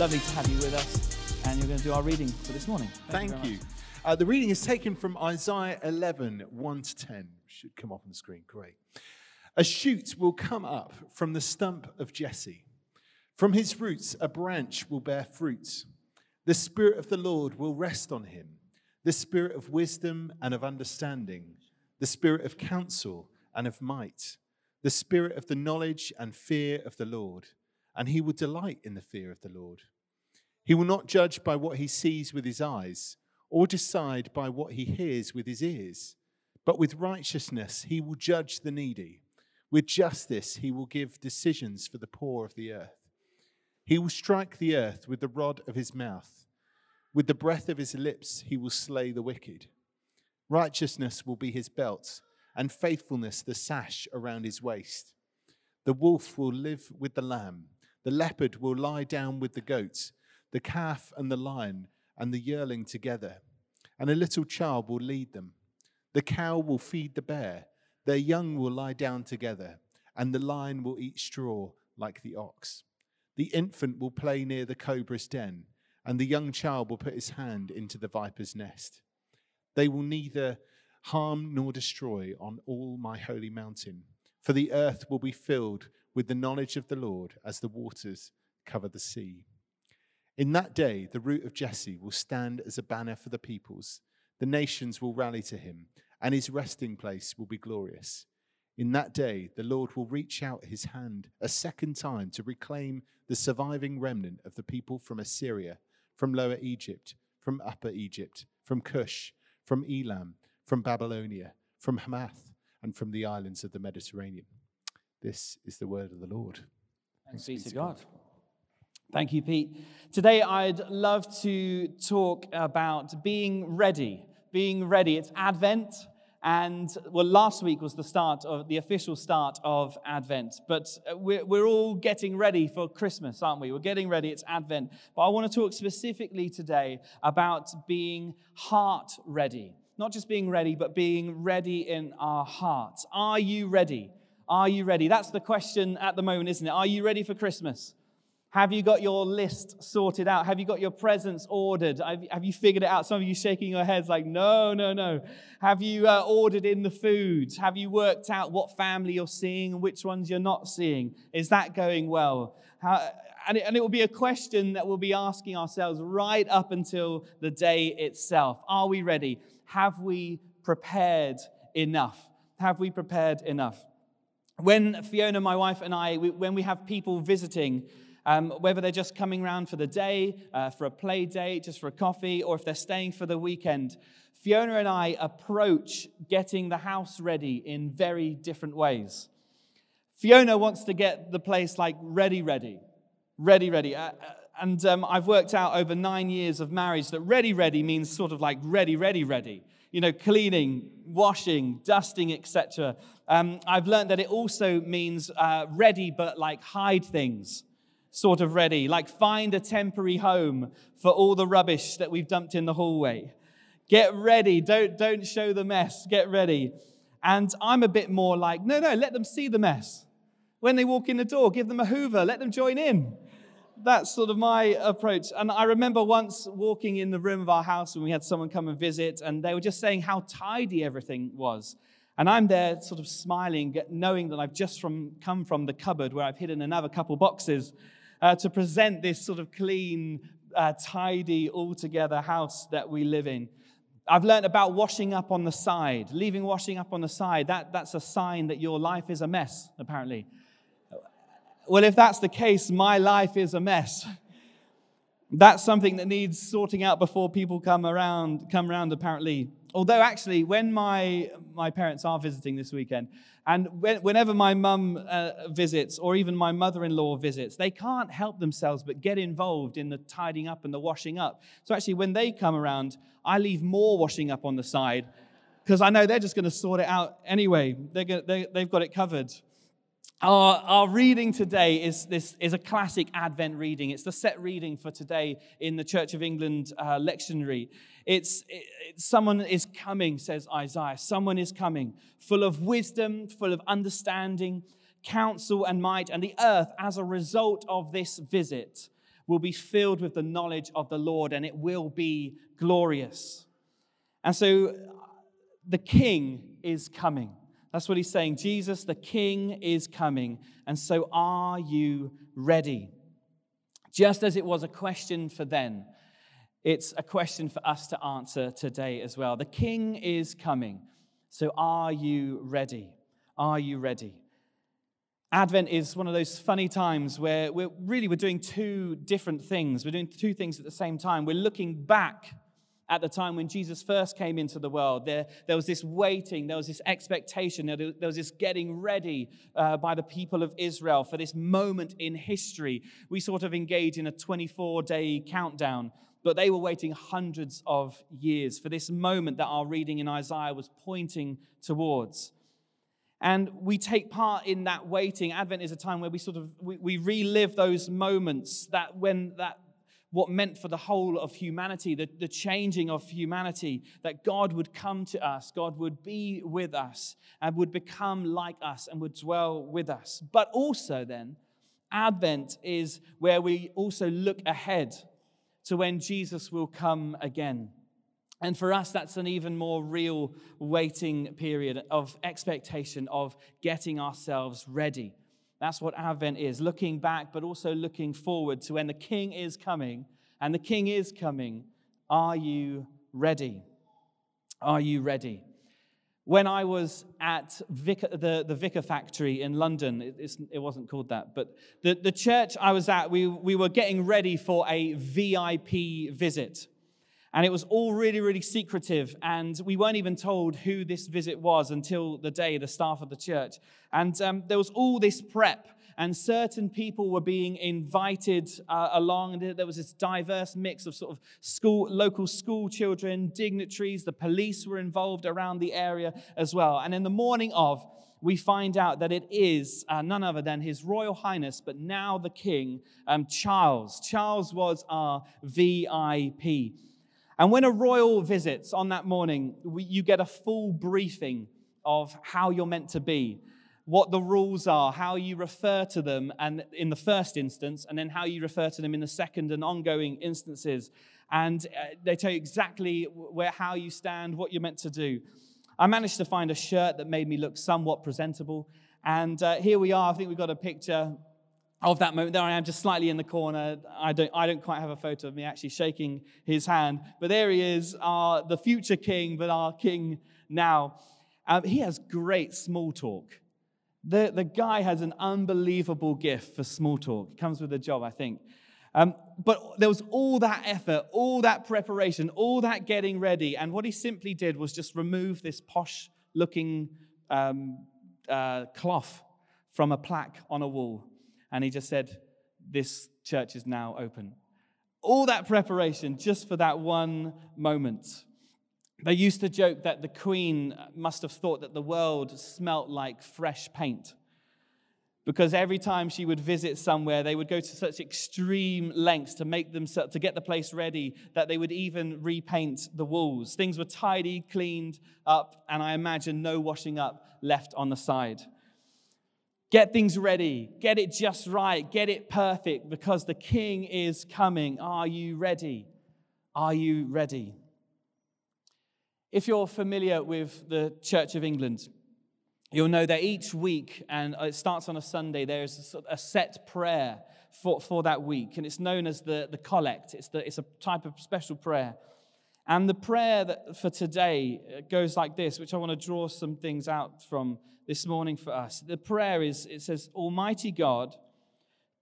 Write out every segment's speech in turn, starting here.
lovely to have you with us. And you're going to do our reading for this morning. Thank, very you. much. Uh, the reading is taken from Isaiah 11, 1 to 10. Should come up on the screen. Great. A shoot will come up from the stump of Jesse. From his roots, a branch will bear fruit. The Spirit of the Lord will rest on him the Spirit of wisdom and of understanding, the Spirit of counsel and of might, the Spirit of the knowledge and fear of the Lord. And he will delight in the fear of the Lord. He will not judge by what he sees with his eyes, or decide by what he hears with his ears, but with righteousness he will judge the needy. With justice he will give decisions for the poor of the earth. He will strike the earth with the rod of his mouth. With the breath of his lips he will slay the wicked. Righteousness will be his belt, and faithfulness the sash around his waist. The wolf will live with the lamb, the leopard will lie down with the goat, the calf and the lion and the yearling together, and a little child will lead them. The cow will feed the bear, their young will lie down together, and the lion will eat straw like the ox. The infant will play near the cobra's den, and the young child will put his hand into the viper's nest. They will neither harm nor destroy on all my holy mountain, for the earth will be filled with the knowledge of the Lord as the waters cover the sea. In that day, the root of Jesse will stand as a banner for the peoples. The nations will rally to him, and his resting place will be glorious. In that day, the Lord will reach out his hand a second time to reclaim the surviving remnant of the people from Assyria, from Lower Egypt, from Upper Egypt, from Cush, from Elam, from Babylonia, from Hamath, and from the islands of the Mediterranean. This is the word of the Lord. Thanks be to God. Thank you, Pete. Today, I'd love to talk about being ready. Being ready. It's Advent, and well, last week was the start of the official start of Advent. But uh, we're, we're all getting ready for Christmas, aren't we? We're getting ready. It's Advent. But I want to talk specifically today about being heart ready. Not just being ready, but being ready in our hearts. Are you ready? Are you ready? That's the question at the moment, isn't it? Are you ready for Christmas? Have you got your list sorted out? Have you got your presents ordered? Have, you figured it out? Some of you shaking your heads like, no, no, no. Have you uh, ordered in the foods? Have you worked out what family you're seeing and which ones you're not seeing? Is that going well? How, and, it, and it will be a question that we'll be asking ourselves right up until the day itself. Are we ready? Have we prepared enough? Have we prepared enough? When Fiona, my wife, and I, we, when we have people visiting, um, whether they're just coming around for the day, uh, for a play date, just for a coffee, or if they're staying for the weekend. Fiona and I approach getting the house ready in very different ways. Fiona wants to get the place like ready, ready, ready, ready. Uh, and um, I've worked out over nine years of marriage that ready, ready means sort of like ready, ready, ready. You know, cleaning, washing, dusting, etc. Um, I've learned that it also means uh, ready, but like hide things sort of ready, like find a temporary home for all the rubbish that we've dumped in the hallway. Get ready, don't, don't show the mess, get ready. And I'm a bit more like, no, no, let them see the mess. When they walk in the door, give them a hoover, let them join in. That's sort of my approach. And I remember once walking in the room of our house when we had someone come and visit, and they were just saying how tidy everything was. And I'm there sort of smiling, knowing that I've just from, come from the cupboard where I've hidden another couple boxes uh, to present this sort of clean, uh, tidy, altogether house that we live in. I've learned about washing up on the side, leaving washing up on the side. That, that's a sign that your life is a mess, apparently. Well, if that's the case, my life is a mess. That's something that needs sorting out before people come around, come around apparently. Although, actually, when my, my parents are visiting this weekend, and when, whenever my mum uh, visits, or even my mother in law visits, they can't help themselves but get involved in the tidying up and the washing up. So, actually, when they come around, I leave more washing up on the side because I know they're just going to sort it out anyway. They're gonna, they, they've got it covered. Our, our reading today is, this, is a classic Advent reading. It's the set reading for today in the Church of England uh, lectionary. It's, it, it, someone is coming, says Isaiah. Someone is coming, full of wisdom, full of understanding, counsel, and might. And the earth, as a result of this visit, will be filled with the knowledge of the Lord and it will be glorious. And so the king is coming. That's what he's saying. Jesus, the king, is coming. And so are you ready? Just as it was a question for then, it's a question for us to answer today as well. The king is coming. So are you ready? Are you ready? Advent is one of those funny times where we're really we're doing two different things. We're doing two things at the same time. We're looking back at the time when Jesus first came into the world. There, there was this waiting, there was this expectation, there, there was this getting ready uh, by the people of Israel for this moment in history. We sort of engage in a 24 day countdown, but they were waiting hundreds of years for this moment that our reading in Isaiah was pointing towards. And we take part in that waiting. Advent is a time where we sort of we, we relive those moments that when that what meant for the whole of humanity, the, the changing of humanity, that God would come to us, God would be with us, and would become like us and would dwell with us. But also, then, Advent is where we also look ahead to when Jesus will come again. And for us, that's an even more real waiting period of expectation, of getting ourselves ready. That's what Advent is looking back, but also looking forward to when the King is coming. And the King is coming. Are you ready? Are you ready? When I was at Vicar, the, the Vicar Factory in London, it, it wasn't called that, but the, the church I was at, we, we were getting ready for a VIP visit. And it was all really, really secretive. And we weren't even told who this visit was until the day, the staff of the church. And um, there was all this prep, and certain people were being invited uh, along. There was this diverse mix of sort of school, local school children, dignitaries. The police were involved around the area as well. And in the morning of, we find out that it is uh, none other than His Royal Highness, but now the King, um, Charles. Charles was our VIP. And when a royal visits on that morning, you get a full briefing of how you're meant to be, what the rules are, how you refer to them and in the first instance, and then how you refer to them in the second and ongoing instances. And uh, they tell you exactly where, how you stand, what you're meant to do. I managed to find a shirt that made me look somewhat presentable. And uh, here we are. I think we've got a picture of that moment. There I am, just slightly in the corner. I don't, I don't quite have a photo of me actually shaking his hand, but there he is, our, the future king, but our king now. Um, he has great small talk. The, the guy has an unbelievable gift for small talk. Comes with a job, I think. Um, but there was all that effort, all that preparation, all that getting ready. And what he simply did was just remove this posh looking um, uh, cloth from a plaque on a wall and he just said, This church is now open. All that preparation just for that one moment. They used to joke that the Queen must have thought that the world smelt like fresh paint. Because every time she would visit somewhere, they would go to such extreme lengths to make them to get the place ready that they would even repaint the walls. Things were tidy, cleaned up, and I imagine no washing up left on the side. Get things ready. Get it just right. Get it perfect because the king is coming. Are you ready? Are you ready? If you're familiar with the Church of England, you'll know that each week, and it starts on a Sunday, there's a set prayer for, for that week, and it's known as the, the collect. It's, the, it's a type of special prayer. And the prayer that for today uh, goes like this, which I want to draw some things out from this morning for us. The prayer is it says, Almighty God,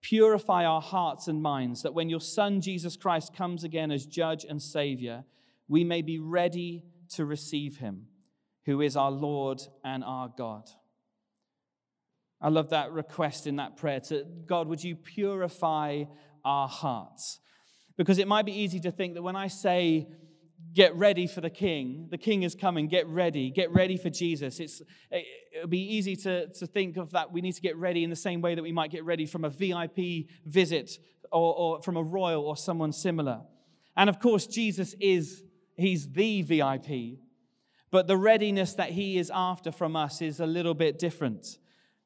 purify our hearts and minds, that when your Son Jesus Christ comes again as judge and Savior, we may be ready to receive him, who is our Lord and our God. I love that request in that prayer to God, would you purify our hearts? Because it might be easy to think that when I say, get ready for the king. The king is coming. Get ready. Get ready for Jesus. It's, it'll be easy to, to think of that. We need to get ready in the same way that we might get ready from a VIP visit or, or from a royal or someone similar. And of course, Jesus is, he's the VIP. But the readiness that he is after from us is a little bit different.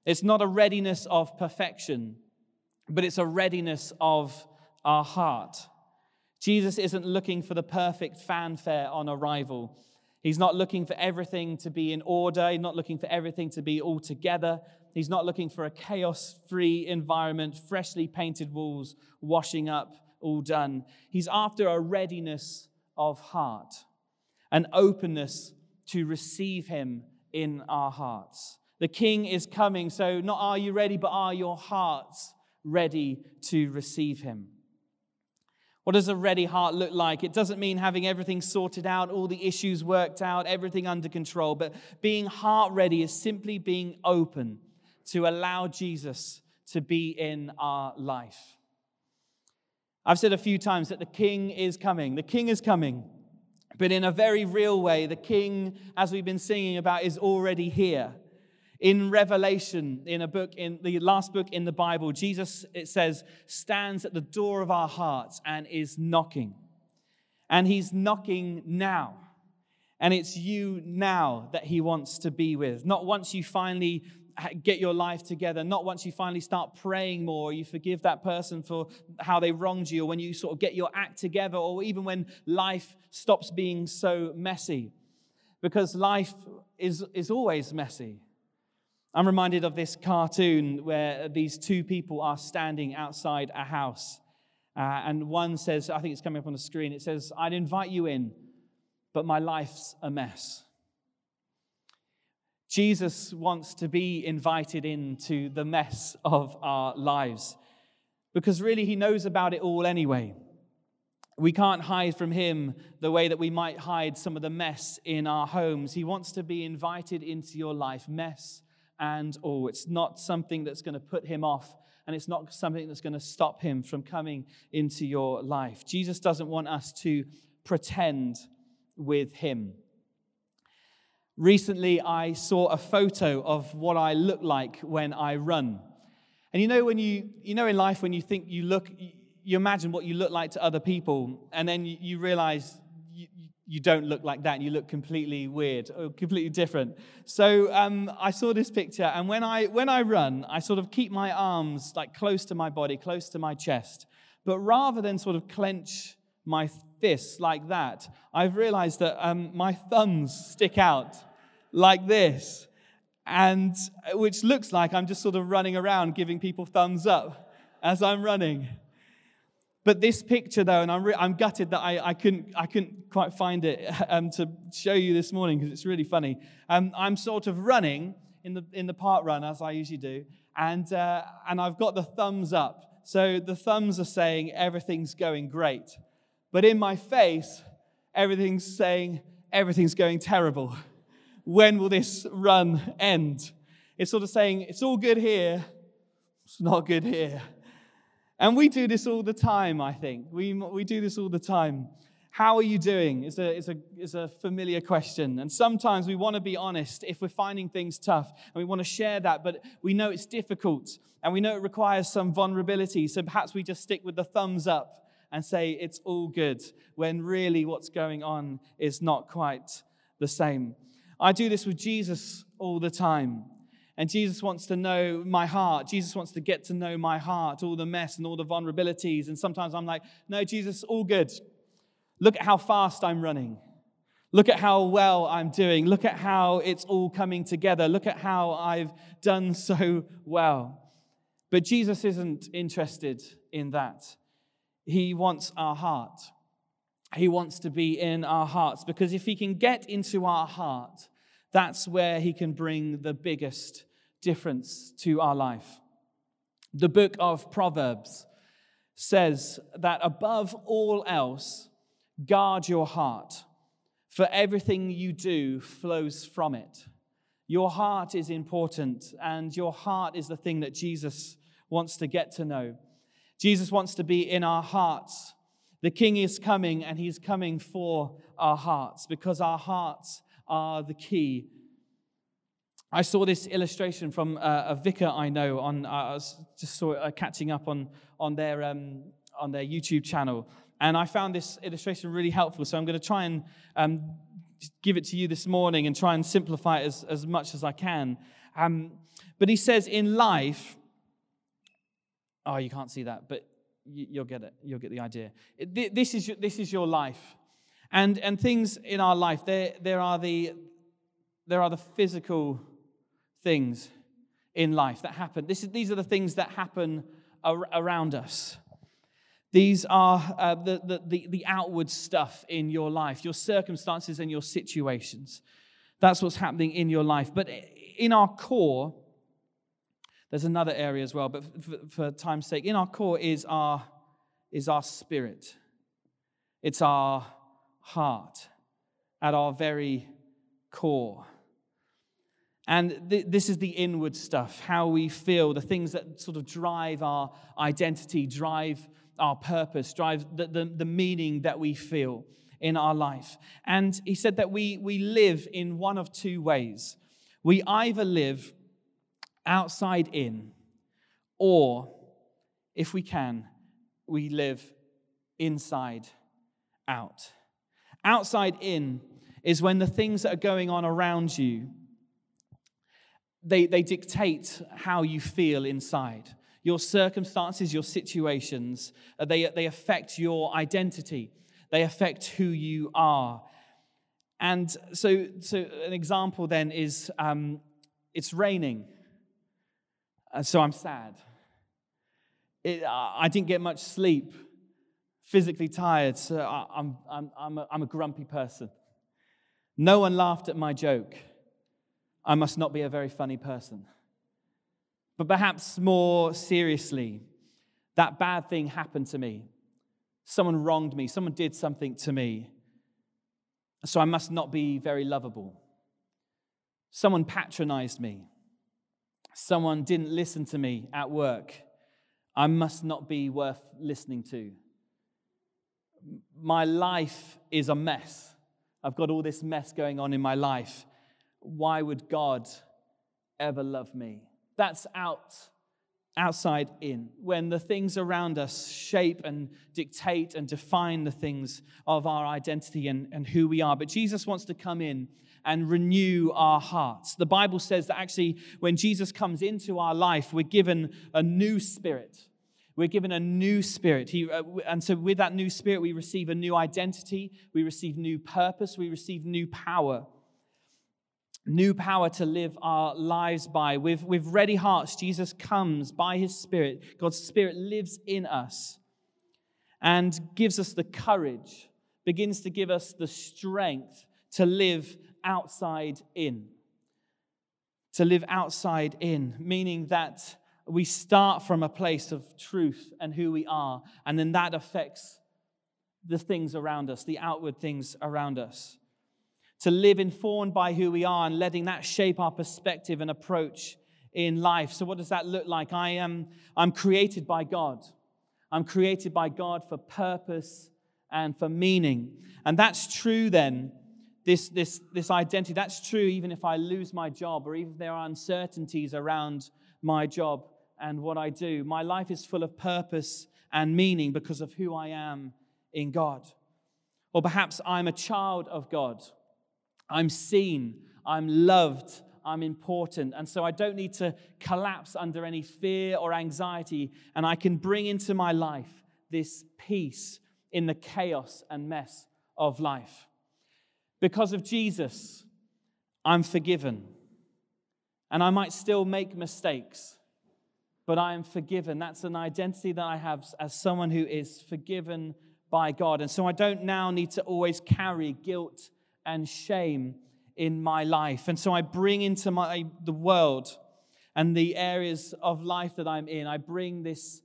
It's not a readiness of perfection, but it's a readiness of our heart. Jesus isn't looking for the perfect fanfare on arrival. He's not looking for everything to be in order. He's not looking for everything to be all together. He's not looking for a chaos free environment, freshly painted walls, washing up, all done. He's after a readiness of heart, an openness to receive Him in our hearts. The King is coming, so not are you ready, but are your hearts ready to receive Him? What does a ready heart look like? It doesn't mean having everything sorted out, all the issues worked out, everything under control, but being heart ready is simply being open to allow Jesus to be in our life. I've said a few times that the king is coming. The king is coming. But in a very real way, the king, as we've been singing about, is already here. In Revelation, in a book, in the last book in the Bible, Jesus, it says, stands at the door of our hearts and is knocking. And he's knocking now. And it's you now that he wants to be with. Not once you finally get your life together, not once you finally start praying more, you forgive that person for how they wronged you, or when you sort of get your act together, or even when life stops being so messy. Because life is, is always messy. I'm reminded of this cartoon where these two people are standing outside a house. Uh, and one says, I think it's coming up on the screen, it says, I'd invite you in, but my life's a mess. Jesus wants to be invited into the mess of our lives because really he knows about it all anyway. We can't hide from him the way that we might hide some of the mess in our homes. He wants to be invited into your life, mess and all. It's not something that's going to put him off, and it's not something that's going to stop him from coming into your life. Jesus doesn't want us to pretend with him. Recently, I saw a photo of what I look like when I run. And you know, when you, you know, in life, when you think you look, you imagine what you look like to other people, and then you, you realize you don't look like that and you look completely weird or completely different. So um, i saw this picture and when i when i run i sort of keep my arms like close to my body close to my chest. But rather than sort of clench my fists like that i've realized that um, my thumbs stick out like this. And uh, which looks like i'm just sort of running around giving people thumbs up as i'm running but this picture, though, and I'm, re- I'm gutted that I, I, couldn't, I couldn't quite find it um, to show you this morning because it's really funny. Um, I'm sort of running in the, in the run, as I usually do, and, uh, and I've got the thumbs up. So the thumbs are saying everything's going great. But in my face, everything's saying everything's going terrible. When will this run end? It's sort of saying it's all good here, it's not good here. And we do this all the time, I think. We, we do this all the time. How are you doing? Is a, is, a, is a familiar question. And sometimes we want to be honest if we're finding things tough and we want to share that, but we know it's difficult and we know it requires some vulnerability. So perhaps we just stick with the thumbs up and say it's all good when really what's going on is not quite the same. I do this with Jesus all the time. And Jesus wants to know my heart. Jesus wants to get to know my heart, all the mess and all the vulnerabilities. And sometimes I'm like, no, Jesus, all good. Look at how fast I'm running. Look at how well I'm doing. Look at how it's all coming together. Look at how I've done so well. But Jesus isn't interested in that. He wants our heart. He wants to be in our hearts because if he can get into our heart, that's where He can bring the biggest difference to our life. The book of Proverbs says that above all else, guard your heart, for everything you do flows from it. Your heart is important, and your heart is the thing that Jesus wants to get to know. Jesus wants to be in our hearts. The King is coming, and He's coming for our hearts because our hearts are the key. I saw this illustration from a, a vicar I know on. Uh, I was just saw uh, catching up on on their um, on their YouTube channel, and I found this illustration really helpful. So I'm going to try and um, give it to you this morning and try and simplify it as, as much as I can. Um, but he says in life, oh, you can't see that, but you'll get it. You'll get the idea. This is, your, this is your life. And, and things in our life, there, there, are the, there are the physical things in life that happen. This is, these are the things that happen ar- around us. These are uh, the, the, the, outward stuff in your life, your circumstances and your situations. That's what's happening in your life. But in our core, there's another area as well, but for, for time's sake, in our core is our, is our spirit. It's our heart at our very core. And th- this is the inward stuff, how we feel, the things that sort of drive our identity, drive our purpose, drive the, the, the meaning that we feel in our life. And he said that we, we live in one of two ways. We either live outside in, or if we can, we live inside out. Outside in is when the things that are going on around you they, they dictate how you feel inside. Your circumstances, your situations, uh, they, they affect your identity. They affect who you are. And so, so an example then is um, it's raining, and so I'm sad. It, uh, I didn't get much sleep, physically tired, so I'm, I'm, I'm, a, I'm a grumpy person. No one laughed at my joke. I must not be a very funny person. But perhaps more seriously, that bad thing happened to me. Someone wronged me, someone did something to me. So I must not be very lovable. Someone patronized me. Someone didn't listen to me at work. I must not be worth listening to. My life is a mess. I've got all this mess going on in my life why would God ever love me? That's out, outside in. When the things around us shape and dictate and define the things of our identity and, and who we are. But Jesus wants to come in and renew our hearts. The Bible says that actually, when Jesus comes into our life, we're given a new spirit. We're given a new spirit. He, uh, and so, with that new spirit, we receive a new identity, we receive new purpose, we receive new power new power to live our lives by. With, with ready hearts, Jesus comes by his Spirit. God's Spirit lives in us and gives us the courage, begins to give us the strength to live outside in. To live outside in, meaning that we start from a place of truth and who we are, and then that affects the things around us, the outward things around us to live informed by who we are and letting that shape our perspective and approach in life. So, what does that look like? I am I'm created by God. I'm created by God for purpose and for meaning. And that's true then, this, this, this identity, that's true even if I lose my job or even if there are uncertainties around my job and what I do. My life is full of purpose and meaning because of who I am in God. Or perhaps I'm a child of God I'm seen, I'm loved, I'm important. And so I don't need to collapse under any fear or anxiety. And I can bring into my life this peace in the chaos and mess of life. Because of Jesus, I'm forgiven. And I might still make mistakes, but I am forgiven. That's an identity that I have as someone who is forgiven by God. And so I don't now need to always carry guilt and shame in my life. And so I bring into my, the world and the areas of life that I'm in, I bring this,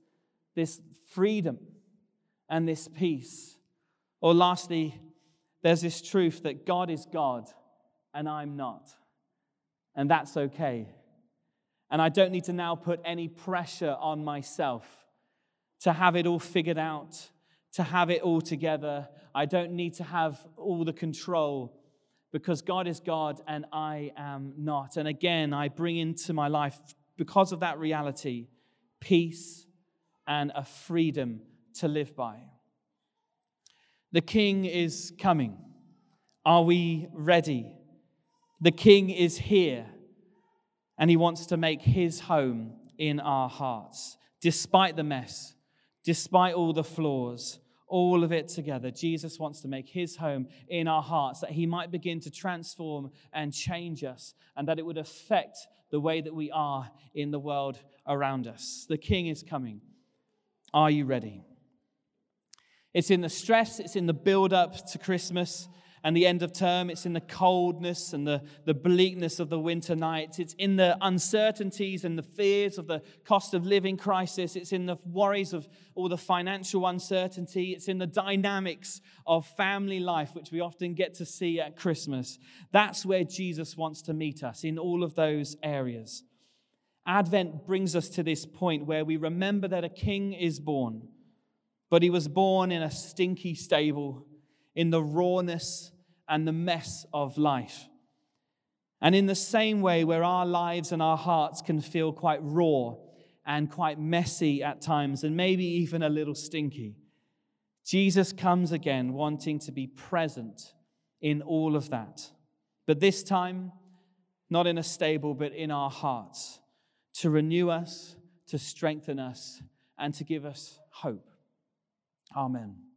this freedom and this peace. Or lastly, there's this truth that God is God and I'm not. And that's okay. And I don't need to now put any pressure on myself to have it all figured out to have it all together. I don't need to have all the control because God is God and I am not. And again, I bring into my life, because of that reality, peace and a freedom to live by. The King is coming. Are we ready? The King is here and he wants to make his home in our hearts, despite the mess Despite all the flaws, all of it together, Jesus wants to make his home in our hearts, that he might begin to transform and change us, and that it would affect the way that we are in the world around us. The king is coming. Are you ready? It's in the stress, it's in the build up to Christmas and the end of term. It's in the coldness and the, the bleakness of the winter nights. It's in the uncertainties and the fears of the cost of living crisis. It's in the worries of all the financial uncertainty. It's in the dynamics of family life, which we often get to see at Christmas. That's where Jesus wants to meet us, in all of those areas. Advent brings us to this point where we remember that a king is born, but he was born in a stinky stable in the rawness and the mess of life. And in the same way, where our lives and our hearts can feel quite raw and quite messy at times, and maybe even a little stinky, Jesus comes again wanting to be present in all of that. But this time, not in a stable, but in our hearts, to renew us, to strengthen us, and to give us hope. Amen.